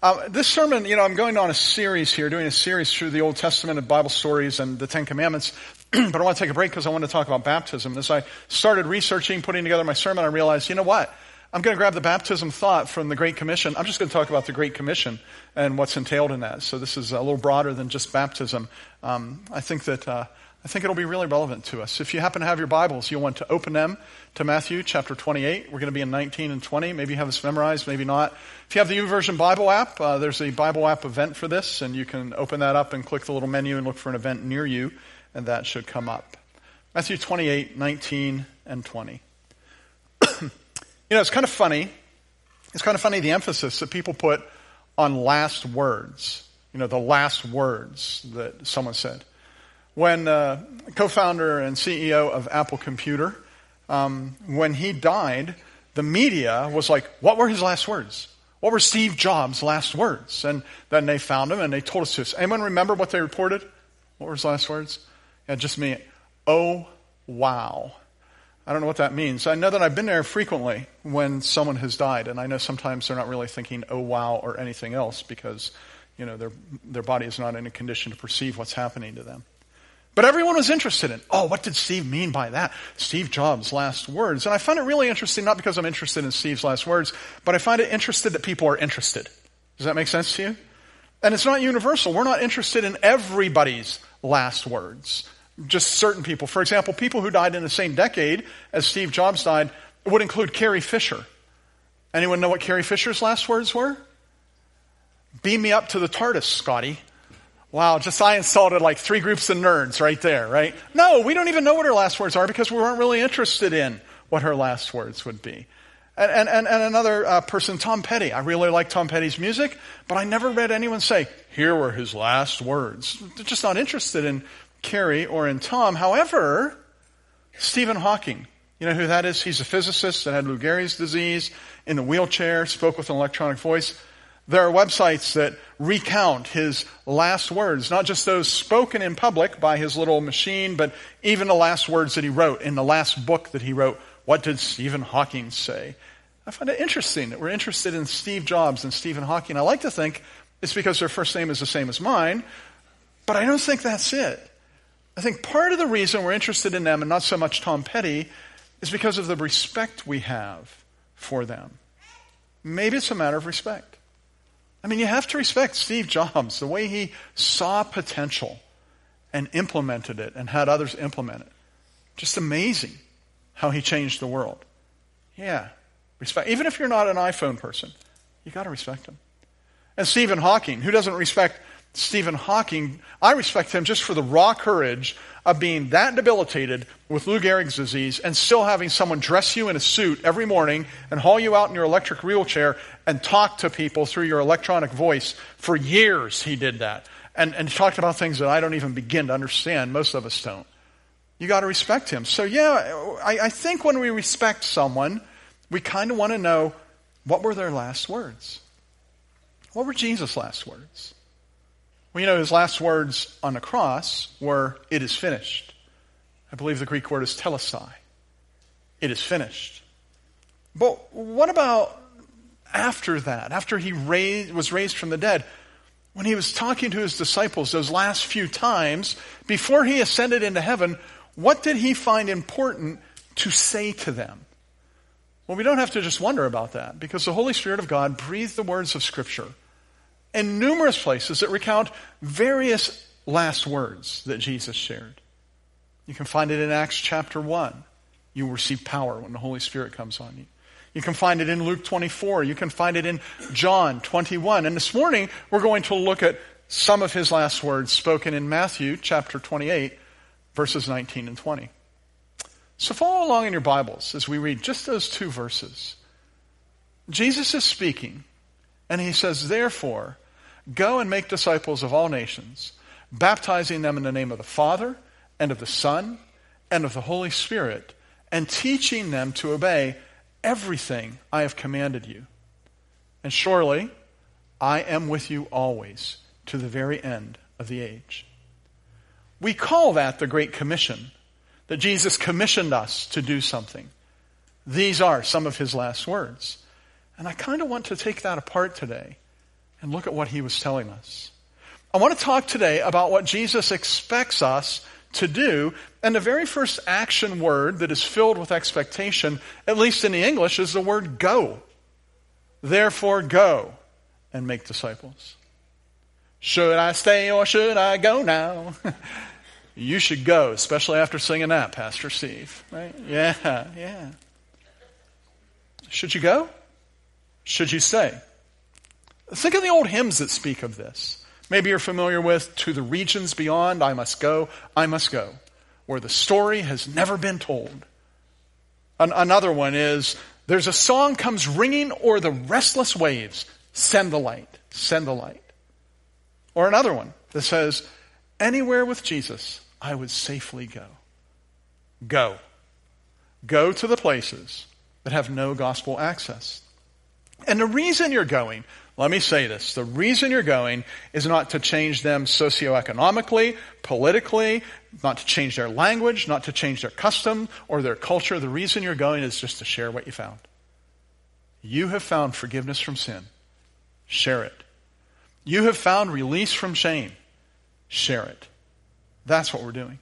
Uh, this sermon, you know, I'm going on a series here, doing a series through the Old Testament and Bible stories and the Ten Commandments. but I want to take a break because I want to talk about baptism. As I started researching, putting together my sermon, I realized, you know what? I'm going to grab the baptism thought from the Great Commission. I'm just going to talk about the Great Commission and what's entailed in that. So this is a little broader than just baptism. Um, I think that uh, I think it'll be really relevant to us. If you happen to have your Bibles, you'll want to open them to Matthew chapter 28. We're going to be in 19 and 20. Maybe you have this memorized, maybe not. If you have the YouVersion Bible app, uh, there's a Bible app event for this, and you can open that up and click the little menu and look for an event near you, and that should come up. Matthew 28, 19, and 20. you know, it's kind of funny. It's kind of funny the emphasis that people put on last words. You know, the last words that someone said when uh, co-founder and CEO of Apple Computer, um, when he died, the media was like, "What were his last words? What were Steve Jobs' last words?" And then they found him and they told us this. Anyone remember what they reported? What were his last words? Yeah, just me. Oh, wow. I don't know what that means. I know that I've been there frequently when someone has died, and I know sometimes they're not really thinking, oh, wow, or anything else because, you know, their, their body is not in a condition to perceive what's happening to them. But everyone was interested in, oh, what did Steve mean by that? Steve Jobs' last words. And I find it really interesting, not because I'm interested in Steve's last words, but I find it interested that people are interested. Does that make sense to you? And it's not universal. We're not interested in everybody's last words. Just certain people. For example, people who died in the same decade as Steve Jobs died would include Carrie Fisher. Anyone know what Carrie Fisher's last words were? Beam me up to the TARDIS, Scotty. Wow, Josiah insulted like three groups of nerds right there, right? No, we don't even know what her last words are because we weren't really interested in what her last words would be. And, and, and another uh, person, Tom Petty. I really like Tom Petty's music, but I never read anyone say, here were his last words. They're just not interested in Carrie or in Tom. However, Stephen Hawking, you know who that is? He's a physicist that had Lou Gehrig's disease, in the wheelchair, spoke with an electronic voice. There are websites that recount his last words, not just those spoken in public by his little machine, but even the last words that he wrote in the last book that he wrote. What did Stephen Hawking say? I find it interesting that we're interested in Steve Jobs and Stephen Hawking. I like to think it's because their first name is the same as mine, but I don't think that's it. I think part of the reason we're interested in them and not so much Tom Petty is because of the respect we have for them. Maybe it's a matter of respect. I mean, you have to respect Steve Jobs, the way he saw potential and implemented it and had others implement it. Just amazing how he changed the world. Yeah, respect. Even if you're not an iPhone person, you got to respect him. And Stephen Hawking, who doesn't respect Stephen Hawking, I respect him just for the raw courage of being that debilitated with Lou Gehrig's disease and still having someone dress you in a suit every morning and haul you out in your electric wheelchair and talk to people through your electronic voice. For years, he did that. And, and talked about things that I don't even begin to understand. Most of us don't. You got to respect him. So, yeah, I, I think when we respect someone, we kind of want to know what were their last words? What were Jesus' last words? Well, you know, his last words on the cross were, It is finished. I believe the Greek word is telestai. It is finished. But what about after that, after he raised, was raised from the dead? When he was talking to his disciples those last few times, before he ascended into heaven, what did he find important to say to them? Well, we don't have to just wonder about that because the Holy Spirit of God breathed the words of Scripture in numerous places that recount various last words that Jesus shared. You can find it in Acts chapter 1. You will receive power when the Holy Spirit comes on you. You can find it in Luke 24. You can find it in John 21. And this morning, we're going to look at some of his last words spoken in Matthew chapter 28, verses 19 and 20. So follow along in your Bibles as we read just those two verses. Jesus is speaking and he says, Therefore, go and make disciples of all nations, baptizing them in the name of the Father, and of the Son, and of the Holy Spirit, and teaching them to obey everything I have commanded you. And surely, I am with you always to the very end of the age. We call that the Great Commission, that Jesus commissioned us to do something. These are some of his last words. And I kind of want to take that apart today and look at what he was telling us. I want to talk today about what Jesus expects us to do. And the very first action word that is filled with expectation, at least in the English, is the word go. Therefore, go and make disciples. Should I stay or should I go now? you should go, especially after singing that, Pastor Steve. Right? Yeah, yeah. Should you go? Should you say? Think of the old hymns that speak of this. Maybe you're familiar with To the Regions Beyond, I Must Go, I Must Go, where the story has never been told. An- another one is There's a song comes ringing o'er the restless waves, send the light, send the light. Or another one that says, Anywhere with Jesus, I would safely go. Go. Go to the places that have no gospel access. And the reason you're going, let me say this. The reason you're going is not to change them socioeconomically, politically, not to change their language, not to change their custom or their culture. The reason you're going is just to share what you found. You have found forgiveness from sin. Share it. You have found release from shame. Share it. That's what we're doing.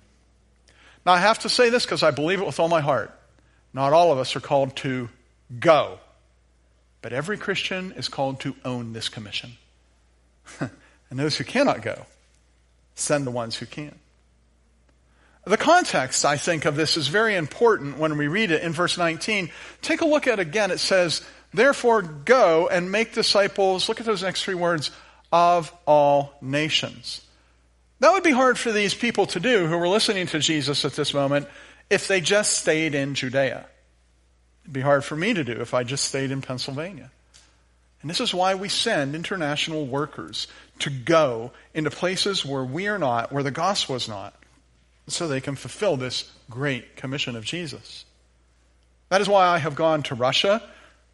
Now, I have to say this because I believe it with all my heart. Not all of us are called to go. But every Christian is called to own this commission. and those who cannot go, send the ones who can. The context, I think, of this is very important when we read it in verse 19. Take a look at it again. It says, Therefore, go and make disciples, look at those next three words, of all nations. That would be hard for these people to do who were listening to Jesus at this moment if they just stayed in Judea. It'd be hard for me to do if I just stayed in Pennsylvania. And this is why we send international workers to go into places where we are not, where the gospel is not, so they can fulfill this great commission of Jesus. That is why I have gone to Russia,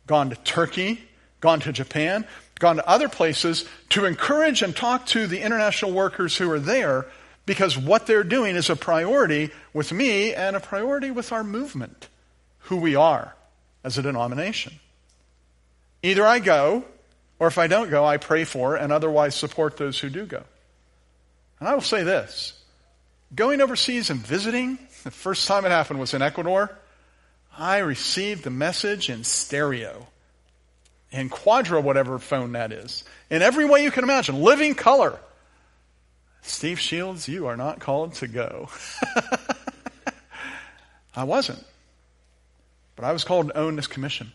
gone to Turkey, gone to Japan, gone to other places to encourage and talk to the international workers who are there because what they're doing is a priority with me and a priority with our movement, who we are as a denomination. Either I go, or if I don't go, I pray for and otherwise support those who do go. And I will say this going overseas and visiting, the first time it happened was in Ecuador. I received the message in stereo, in quadra, whatever phone that is, in every way you can imagine, living color. Steve Shields, you are not called to go. I wasn't. But I was called to own this commission.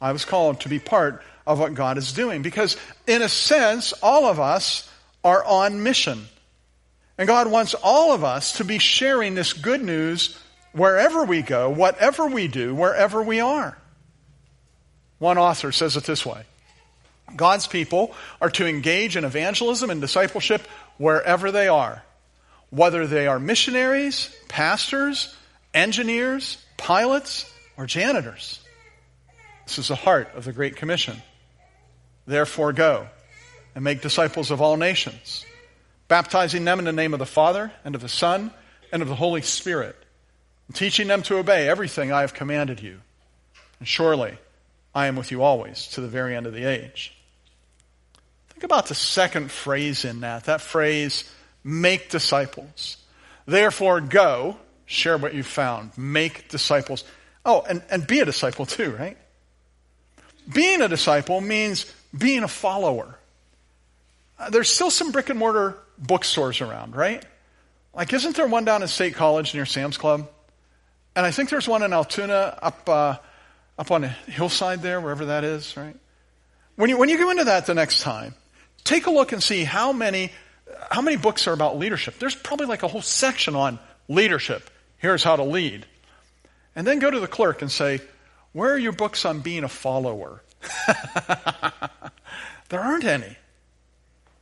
I was called to be part of what God is doing because, in a sense, all of us are on mission. And God wants all of us to be sharing this good news wherever we go, whatever we do, wherever we are. One author says it this way God's people are to engage in evangelism and discipleship wherever they are, whether they are missionaries, pastors, engineers, pilots, or janitors. This is the heart of the Great Commission. Therefore, go and make disciples of all nations, baptizing them in the name of the Father, and of the Son, and of the Holy Spirit, and teaching them to obey everything I have commanded you. And surely I am with you always to the very end of the age. Think about the second phrase in that. That phrase, make disciples. Therefore, go, share what you found, make disciples. Oh, and, and be a disciple too, right? Being a disciple means being a follower. Uh, there's still some brick and mortar bookstores around, right? Like, isn't there one down at State College near Sam's Club? And I think there's one in Altoona up, uh, up on the hillside there, wherever that is, right? When you, when you go into that the next time, take a look and see how many, how many books are about leadership. There's probably like a whole section on leadership. Here's how to lead. And then go to the clerk and say, Where are your books on being a follower? there aren't any.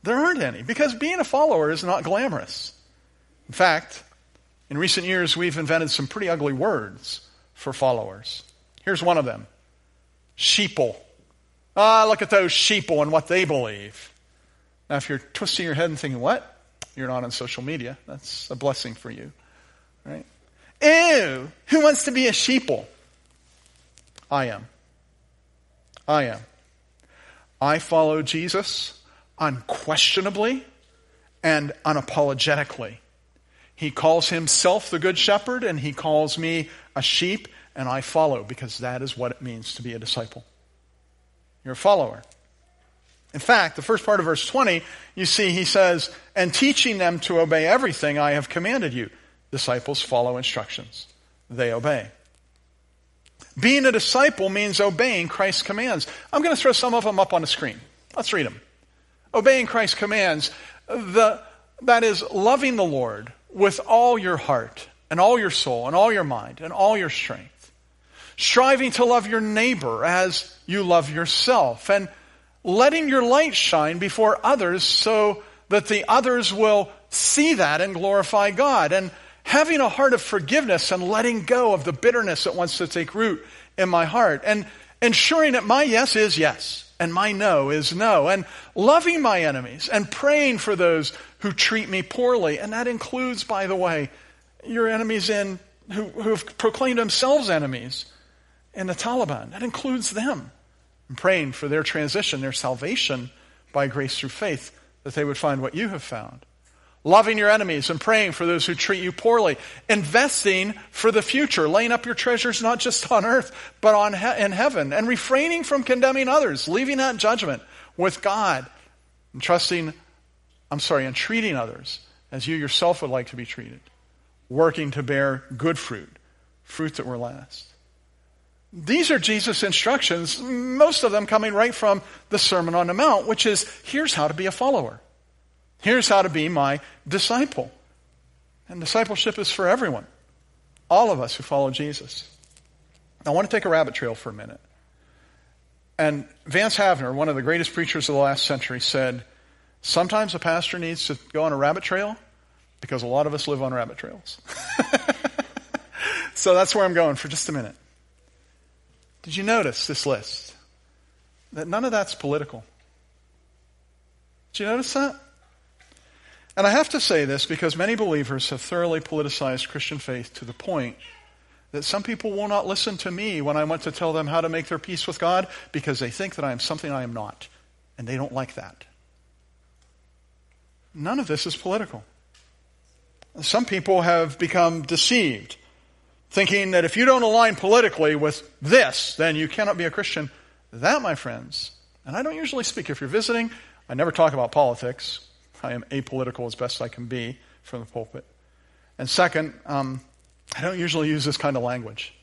There aren't any because being a follower is not glamorous. In fact, in recent years, we've invented some pretty ugly words for followers. Here's one of them sheeple. Ah, look at those sheeple and what they believe. Now, if you're twisting your head and thinking, what? You're not on social media. That's a blessing for you, right? Ew, who wants to be a sheeple? I am. I am. I follow Jesus unquestionably and unapologetically. He calls himself the good shepherd and he calls me a sheep and I follow because that is what it means to be a disciple. You're a follower. In fact, the first part of verse 20, you see he says, and teaching them to obey everything I have commanded you. Disciples follow instructions. They obey. Being a disciple means obeying Christ's commands. I'm going to throw some of them up on the screen. Let's read them. Obeying Christ's commands, the, that is loving the Lord with all your heart and all your soul and all your mind and all your strength. Striving to love your neighbor as you love yourself and letting your light shine before others so that the others will see that and glorify God. And having a heart of forgiveness and letting go of the bitterness that wants to take root in my heart. And ensuring that my yes is yes and my no is no. And loving my enemies and praying for those who treat me poorly. And that includes, by the way, your enemies in who, who have proclaimed themselves enemies in the Taliban. That includes them. And praying for their transition, their salvation by grace through faith, that they would find what you have found. Loving your enemies and praying for those who treat you poorly. Investing for the future, laying up your treasures not just on earth, but on he- in heaven. And refraining from condemning others, leaving that judgment with God. And trusting, I'm sorry, and treating others as you yourself would like to be treated. Working to bear good fruit, fruit that will last. These are Jesus' instructions, most of them coming right from the Sermon on the Mount, which is here's how to be a follower. Here's how to be my disciple. And discipleship is for everyone, all of us who follow Jesus. I want to take a rabbit trail for a minute. And Vance Havner, one of the greatest preachers of the last century, said, Sometimes a pastor needs to go on a rabbit trail because a lot of us live on rabbit trails. so that's where I'm going for just a minute. Did you notice this list? That none of that's political. Did you notice that? And I have to say this because many believers have thoroughly politicized Christian faith to the point that some people will not listen to me when I want to tell them how to make their peace with God because they think that I am something I am not. And they don't like that. None of this is political. Some people have become deceived thinking that if you don't align politically with this, then you cannot be a Christian. That, my friends, and I don't usually speak. If you're visiting, I never talk about politics. I am apolitical as best I can be from the pulpit. And second, um, I don't usually use this kind of language.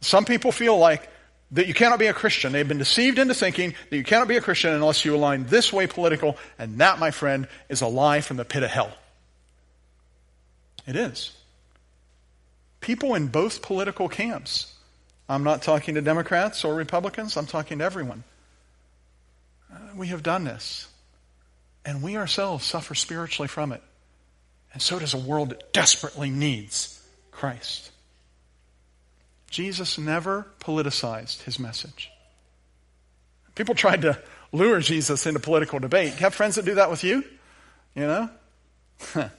Some people feel like that you cannot be a Christian. They've been deceived into thinking that you cannot be a Christian unless you align this way political, and that, my friend, is a lie from the pit of hell. It is people in both political camps. I'm not talking to Democrats or Republicans, I'm talking to everyone. Uh, we have done this. And we ourselves suffer spiritually from it. And so does a world that desperately needs Christ. Jesus never politicized his message. People tried to lure Jesus into political debate. You have friends that do that with you? You know?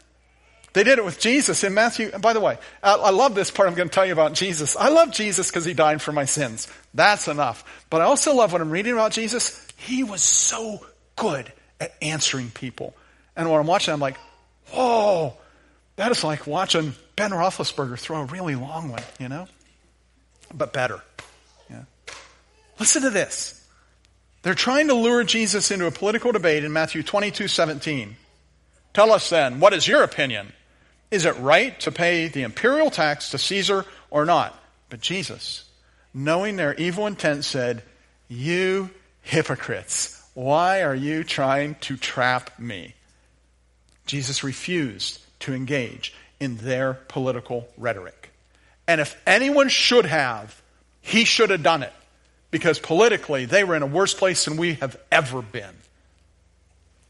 They did it with Jesus in Matthew. And by the way, I, love this part I'm going to tell you about Jesus. I love Jesus because he died for my sins. That's enough. But I also love when I'm reading about Jesus, he was so good at answering people. And when I'm watching, I'm like, whoa, that is like watching Ben Roethlisberger throw a really long one, you know? But better. Yeah. Listen to this. They're trying to lure Jesus into a political debate in Matthew 22 17. Tell us then, what is your opinion? Is it right to pay the imperial tax to Caesar or not? But Jesus, knowing their evil intent, said, You hypocrites, why are you trying to trap me? Jesus refused to engage in their political rhetoric. And if anyone should have, he should have done it. Because politically, they were in a worse place than we have ever been.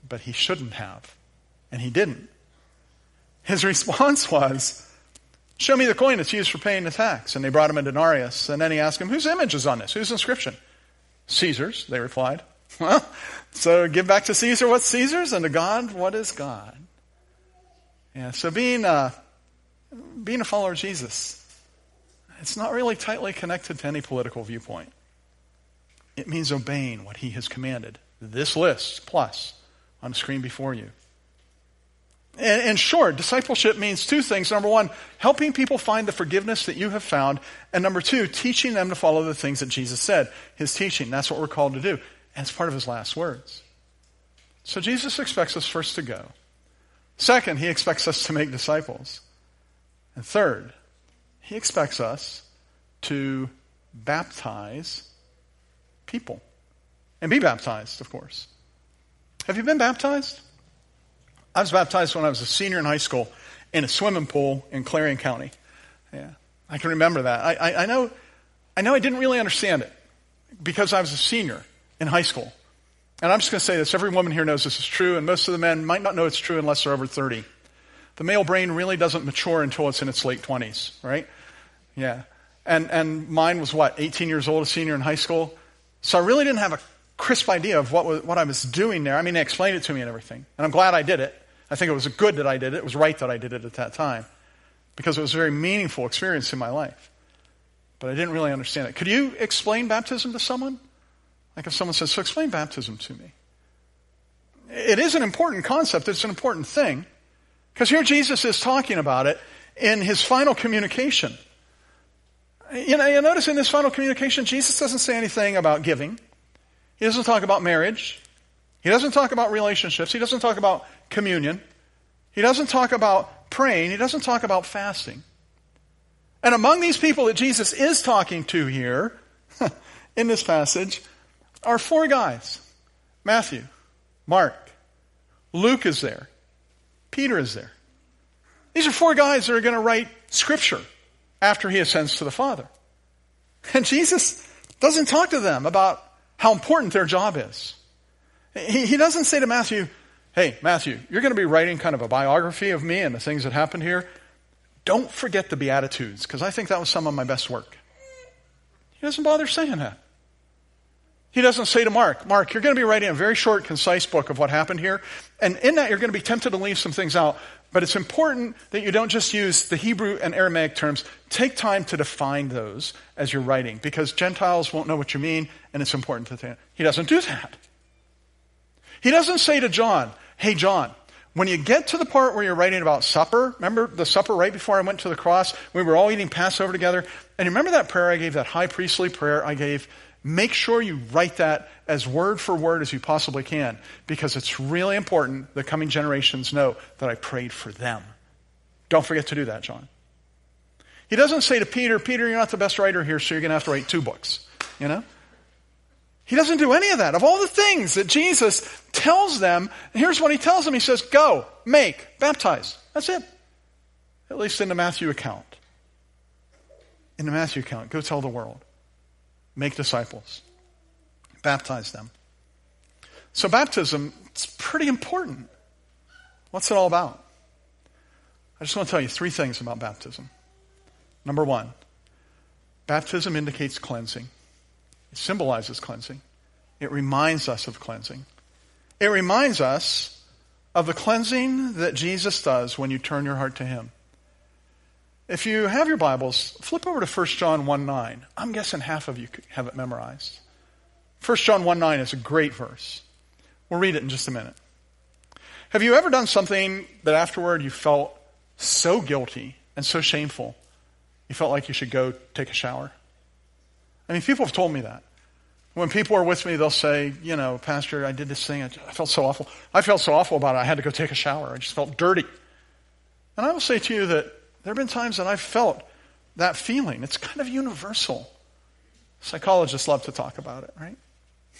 But he shouldn't have. And he didn't. His response was, Show me the coin that's used for paying the tax. And they brought him a denarius. And then he asked him, Whose image is on this? Whose inscription? Caesar's, they replied. Well, so give back to Caesar what's Caesar's, and to God what is God. Yeah, so being a, uh, being a follower of Jesus, it's not really tightly connected to any political viewpoint. It means obeying what he has commanded. This list plus on the screen before you. And, and short, discipleship means two things. Number one, helping people find the forgiveness that you have found. And number two, teaching them to follow the things that Jesus said, his teaching. That's what we're called to do. It's part of his last words. So Jesus expects us first to go. Second, he expects us to make disciples. And third, he expects us to baptize people. And be baptized, of course. Have you been baptized? I was baptized when I was a senior in high school in a swimming pool in Clarion County. Yeah, I can remember that. I, I, I know, I know I didn't really understand it because I was a senior in high school. And I'm just going to say this every woman here knows this is true, and most of the men might not know it's true unless they're over 30. The male brain really doesn't mature until it's in its late 20s, right? Yeah. And, and mine was what, 18 years old, a senior in high school? So I really didn't have a crisp idea of what, was, what I was doing there. I mean, they explained it to me and everything. And I'm glad I did it. I think it was good that I did it. It was right that I did it at that time because it was a very meaningful experience in my life. But I didn't really understand it. Could you explain baptism to someone? Like if someone says, So explain baptism to me. It is an important concept, it's an important thing. Because here Jesus is talking about it in his final communication. You know, you notice in this final communication, Jesus doesn't say anything about giving. He doesn't talk about marriage. He doesn't talk about relationships. He doesn't talk about communion. He doesn't talk about praying. He doesn't talk about fasting. And among these people that Jesus is talking to here in this passage are four guys Matthew, Mark, Luke is there, Peter is there. These are four guys that are going to write scripture after he ascends to the Father. And Jesus doesn't talk to them about how important their job is. He, he doesn't say to Matthew, Hey, Matthew, you're going to be writing kind of a biography of me and the things that happened here. Don't forget the Beatitudes, because I think that was some of my best work. He doesn't bother saying that. He doesn't say to Mark, Mark, you're going to be writing a very short, concise book of what happened here. And in that, you're going to be tempted to leave some things out. But it's important that you don't just use the Hebrew and Aramaic terms. Take time to define those as you're writing, because Gentiles won't know what you mean, and it's important to. He doesn't do that. He doesn't say to John, Hey, John, when you get to the part where you're writing about supper, remember the supper right before I went to the cross? We were all eating Passover together. And you remember that prayer I gave, that high priestly prayer I gave? Make sure you write that as word for word as you possibly can, because it's really important the coming generations know that I prayed for them. Don't forget to do that, John. He doesn't say to Peter, Peter, you're not the best writer here, so you're going to have to write two books. You know? He doesn't do any of that. Of all the things that Jesus tells them, here's what he tells them. He says, Go, make, baptize. That's it. At least in the Matthew account. In the Matthew account, go tell the world. Make disciples. Baptize them. So, baptism, it's pretty important. What's it all about? I just want to tell you three things about baptism. Number one, baptism indicates cleansing. It symbolizes cleansing. It reminds us of cleansing. It reminds us of the cleansing that Jesus does when you turn your heart to Him. If you have your Bibles, flip over to 1 John 1 9. I'm guessing half of you have it memorized. 1 John 1 9 is a great verse. We'll read it in just a minute. Have you ever done something that afterward you felt so guilty and so shameful, you felt like you should go take a shower? I mean, people have told me that. When people are with me, they'll say, you know, Pastor, I did this thing. I felt so awful. I felt so awful about it. I had to go take a shower. I just felt dirty. And I will say to you that there have been times that I've felt that feeling. It's kind of universal. Psychologists love to talk about it, right?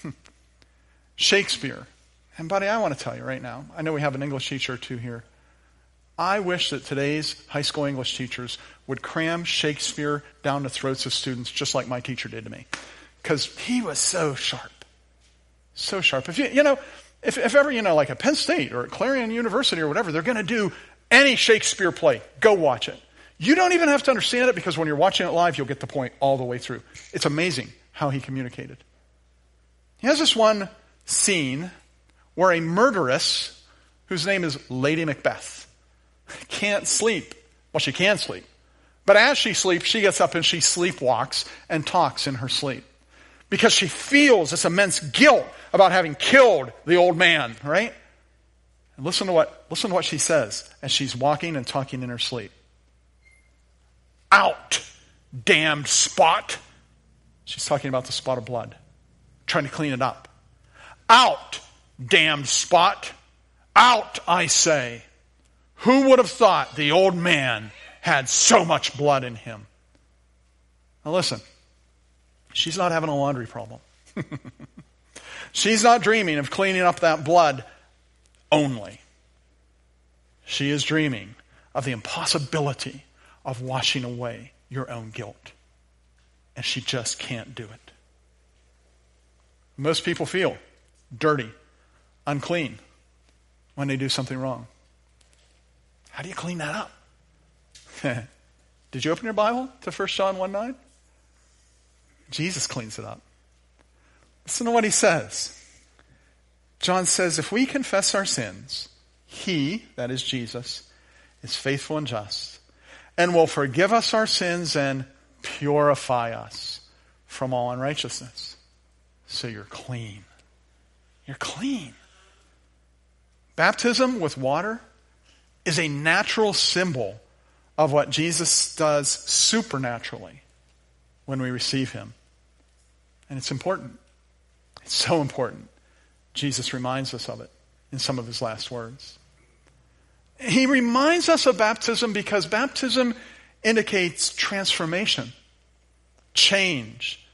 Hmm. Shakespeare. And, buddy, I want to tell you right now, I know we have an English teacher or two here. I wish that today's high school English teachers would cram Shakespeare down the throats of students just like my teacher did to me. Because he was so sharp. So sharp. If you, you know, if, if ever, you know, like at Penn State or at Clarion University or whatever, they're going to do any Shakespeare play, go watch it. You don't even have to understand it because when you're watching it live, you'll get the point all the way through. It's amazing how he communicated. He has this one scene where a murderess, whose name is Lady Macbeth, can't sleep. Well, she can sleep. But as she sleeps, she gets up and she sleepwalks and talks in her sleep. Because she feels this immense guilt about having killed the old man, right? And listen to what, listen to what she says as she's walking and talking in her sleep. Out, damned spot. She's talking about the spot of blood, trying to clean it up. Out, damned spot. Out, I say. Who would have thought the old man had so much blood in him? Now listen, she's not having a laundry problem. she's not dreaming of cleaning up that blood only. She is dreaming of the impossibility of washing away your own guilt. And she just can't do it. Most people feel dirty, unclean when they do something wrong. How do you clean that up? Did you open your Bible to 1 John 1 9? Jesus cleans it up. Listen to what he says. John says, if we confess our sins, he, that is Jesus, is faithful and just, and will forgive us our sins and purify us from all unrighteousness. So you're clean. You're clean. Baptism with water is a natural symbol of what Jesus does supernaturally when we receive him. And it's important. It's so important. Jesus reminds us of it in some of his last words. He reminds us of baptism because baptism indicates transformation, change,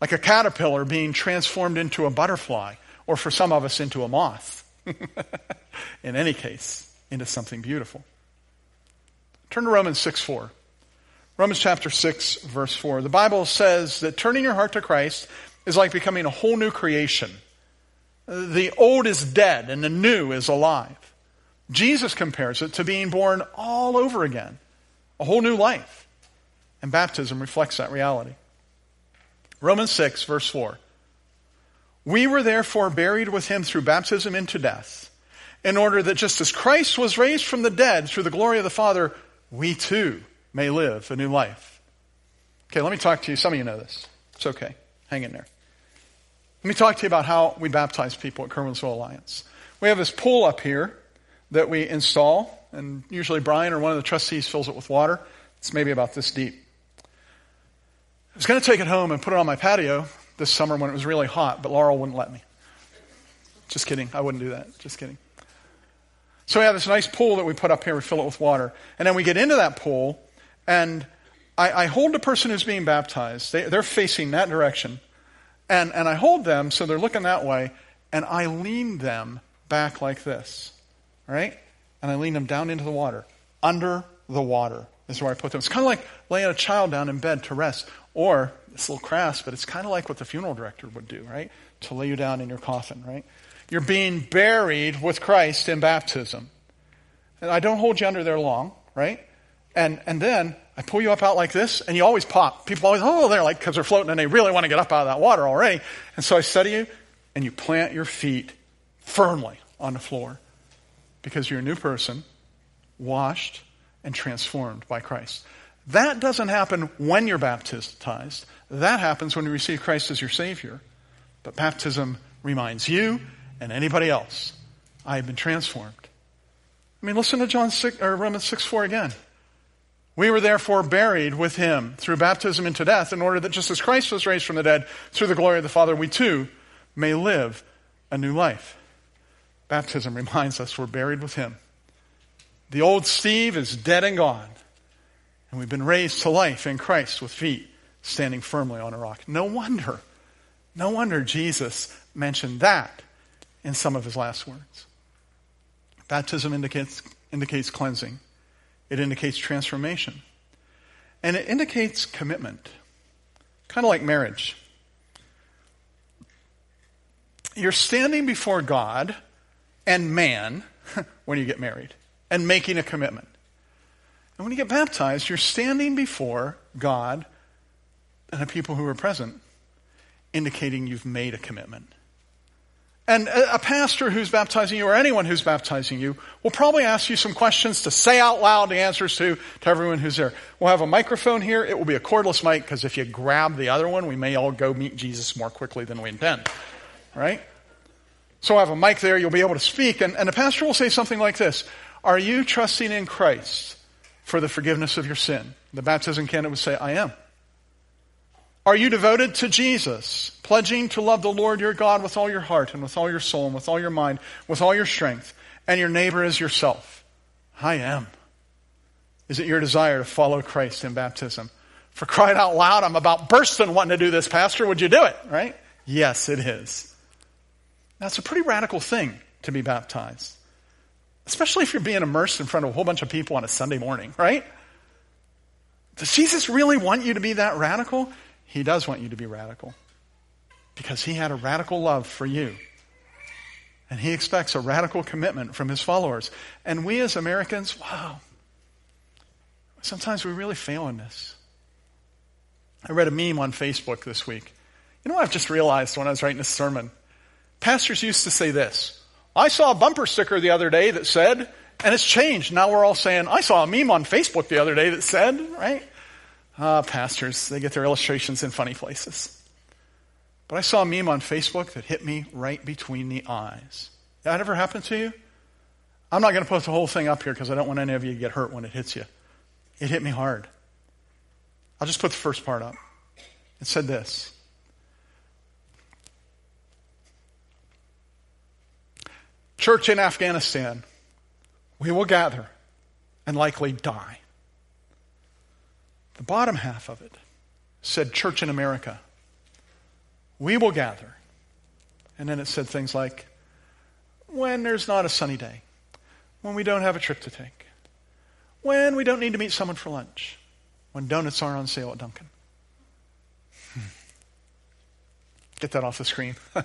like a caterpillar being transformed into a butterfly, or for some of us, into a moth. in any case, into something beautiful. Turn to Romans 6 4. Romans chapter 6, verse 4. The Bible says that turning your heart to Christ is like becoming a whole new creation. The old is dead and the new is alive. Jesus compares it to being born all over again, a whole new life. And baptism reflects that reality. Romans 6, verse 4. We were therefore buried with him through baptism into death, in order that just as Christ was raised from the dead through the glory of the Father, we too may live a new life. Okay, let me talk to you. Some of you know this. It's okay. Hang in there. Let me talk to you about how we baptize people at Curwensville Alliance. We have this pool up here that we install, and usually Brian or one of the trustees fills it with water. It's maybe about this deep. I was going to take it home and put it on my patio this summer when it was really hot, but Laurel wouldn't let me. Just kidding. I wouldn't do that. Just kidding. So we have this nice pool that we put up here. We fill it with water. And then we get into that pool, and I, I hold the person who's being baptized. They, they're facing that direction. And, and I hold them so they're looking that way, and I lean them back like this right? And I lean them down into the water. Under the water is where I put them. It's kind of like laying a child down in bed to rest. Or, it's a little crass, but it's kind of like what the funeral director would do, right? To lay you down in your coffin, right? You're being buried with Christ in baptism. And I don't hold you under there long, right? And, and then I pull you up out like this, and you always pop. People always, oh, they're like, because they're floating and they really want to get up out of that water already. And so I study you, and you plant your feet firmly on the floor because you're a new person, washed and transformed by Christ. That doesn't happen when you're baptized. That happens when you receive Christ as your Savior. But baptism reminds you and anybody else, I have been transformed. I mean, listen to John 6, or Romans 6 4 again. We were therefore buried with him through baptism into death, in order that just as Christ was raised from the dead through the glory of the Father, we too may live a new life. Baptism reminds us we're buried with him. The old Steve is dead and gone. And we've been raised to life in Christ with feet standing firmly on a rock. No wonder, no wonder Jesus mentioned that in some of his last words. Baptism indicates, indicates cleansing, it indicates transformation, and it indicates commitment, kind of like marriage. You're standing before God and man when you get married and making a commitment. And when you get baptized, you're standing before God and the people who are present, indicating you've made a commitment. And a pastor who's baptizing you, or anyone who's baptizing you, will probably ask you some questions to say out loud the answers to to everyone who's there. We'll have a microphone here. It will be a cordless mic because if you grab the other one, we may all go meet Jesus more quickly than we intend. Right? So I have a mic there, you'll be able to speak, and, and the pastor will say something like this Are you trusting in Christ for the forgiveness of your sin? The baptism candidate would say, I am. Are you devoted to Jesus, pledging to love the Lord your God with all your heart and with all your soul and with all your mind, with all your strength, and your neighbor as yourself? I am. Is it your desire to follow Christ in baptism? For crying out loud, I'm about bursting wanting to do this, Pastor. Would you do it? Right? Yes, it is. That's a pretty radical thing to be baptized, especially if you're being immersed in front of a whole bunch of people on a Sunday morning, right? Does Jesus really want you to be that radical? He does want you to be radical because he had a radical love for you. And he expects a radical commitment from his followers. And we as Americans, wow, sometimes we really fail in this. I read a meme on Facebook this week. You know what I've just realized when I was writing this sermon? Pastors used to say this. I saw a bumper sticker the other day that said, and it's changed. Now we're all saying, I saw a meme on Facebook the other day that said, right? Ah, pastors, they get their illustrations in funny places. But I saw a meme on Facebook that hit me right between the eyes. That ever happened to you? I'm not going to put the whole thing up here because I don't want any of you to get hurt when it hits you. It hit me hard. I'll just put the first part up. It said this Church in Afghanistan, we will gather and likely die. The bottom half of it said Church in America, we will gather. And then it said things like, when there's not a sunny day, when we don't have a trip to take, when we don't need to meet someone for lunch, when donuts aren't on sale at Dunkin'. Hmm. Get that off the screen.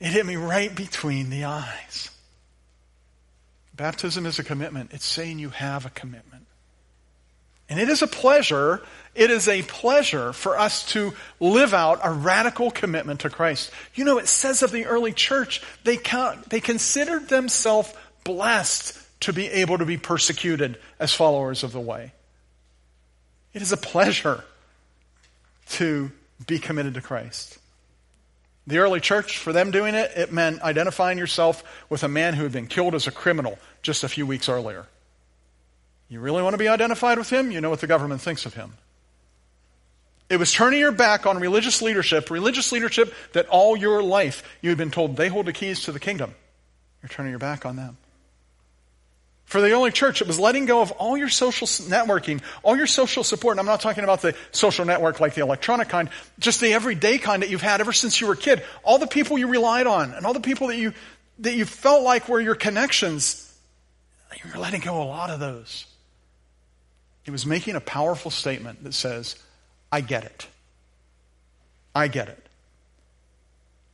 It hit me right between the eyes. Baptism is a commitment. It's saying you have a commitment. And it is a pleasure, it is a pleasure for us to live out a radical commitment to Christ. You know, it says of the early church, they, count, they considered themselves blessed to be able to be persecuted as followers of the way. It is a pleasure to be committed to Christ. The early church, for them doing it, it meant identifying yourself with a man who had been killed as a criminal just a few weeks earlier. You really want to be identified with him? You know what the government thinks of him. It was turning your back on religious leadership, religious leadership that all your life you had been told they hold the keys to the kingdom. You're turning your back on them. For the early church, it was letting go of all your social networking, all your social support. And I'm not talking about the social network like the electronic kind, just the everyday kind that you've had ever since you were a kid. All the people you relied on and all the people that you, that you felt like were your connections. You're letting go a lot of those. It was making a powerful statement that says, I get it. I get it.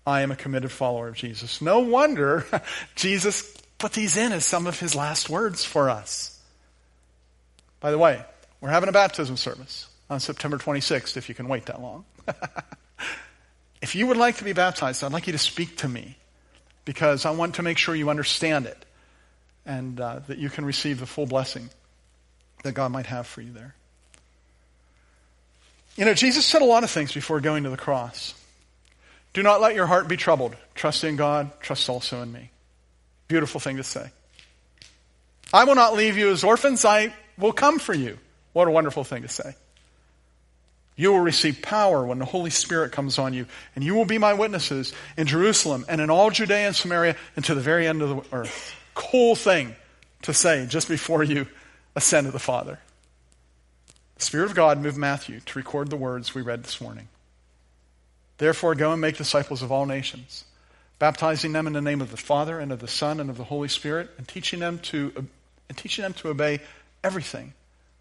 I am a committed follower of Jesus. No wonder Jesus put these in as some of his last words for us. By the way, we're having a baptism service on September 26th, if you can wait that long. if you would like to be baptized, I'd like you to speak to me because I want to make sure you understand it and uh, that you can receive the full blessing that God might have for you there. You know, Jesus said a lot of things before going to the cross. Do not let your heart be troubled. Trust in God, trust also in me. Beautiful thing to say. I will not leave you as orphans. I will come for you. What a wonderful thing to say. You will receive power when the Holy Spirit comes on you, and you will be my witnesses in Jerusalem and in all Judea and Samaria and to the very end of the earth. Cool thing to say just before you ascend to the Father. The Spirit of God moved Matthew to record the words we read this morning. Therefore, go and make disciples of all nations baptizing them in the name of the Father and of the Son and of the Holy Spirit, and teaching them to, and teaching them to obey everything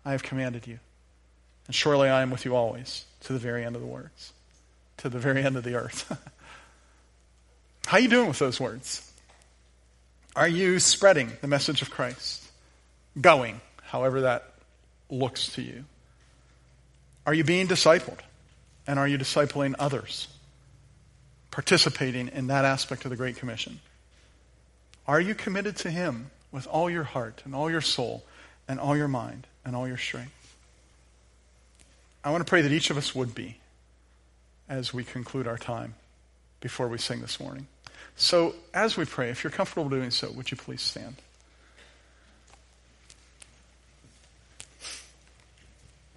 I have commanded you. And surely I am with you always, to the very end of the words, to the very end of the earth. How are you doing with those words? Are you spreading the message of Christ? Going, however that looks to you. Are you being discipled? And are you discipling others? participating in that aspect of the Great Commission? Are you committed to Him with all your heart and all your soul and all your mind and all your strength? I want to pray that each of us would be as we conclude our time before we sing this morning. So, as we pray, if you're comfortable doing so, would you please stand?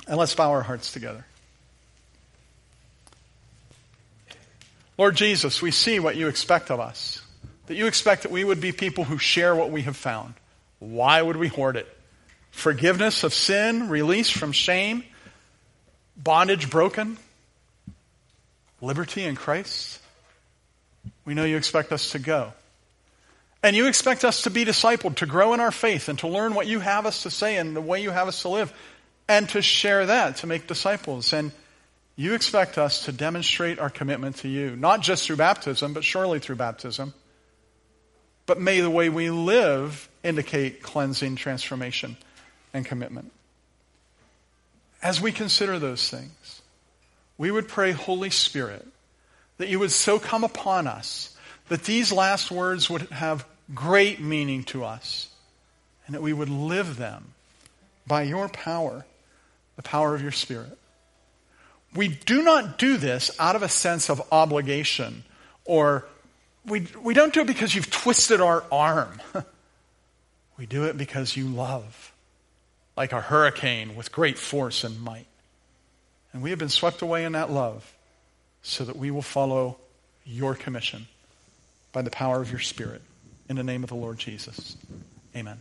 And let's bow our hearts together. Lord Jesus, we see what you expect of us. That you expect that we would be people who share what we have found. Why would we hoard it? Forgiveness of sin, release from shame, bondage broken, liberty in Christ. We know you expect us to go. And you expect us to be discipled, to grow in our faith, and to learn what you have us to say and the way you have us to live, and to share that, to make disciples. And you expect us to demonstrate our commitment to you, not just through baptism, but surely through baptism. But may the way we live indicate cleansing, transformation, and commitment. As we consider those things, we would pray, Holy Spirit, that you would so come upon us that these last words would have great meaning to us and that we would live them by your power, the power of your Spirit. We do not do this out of a sense of obligation or we, we don't do it because you've twisted our arm. we do it because you love, like a hurricane with great force and might. And we have been swept away in that love so that we will follow your commission by the power of your Spirit. In the name of the Lord Jesus. Amen.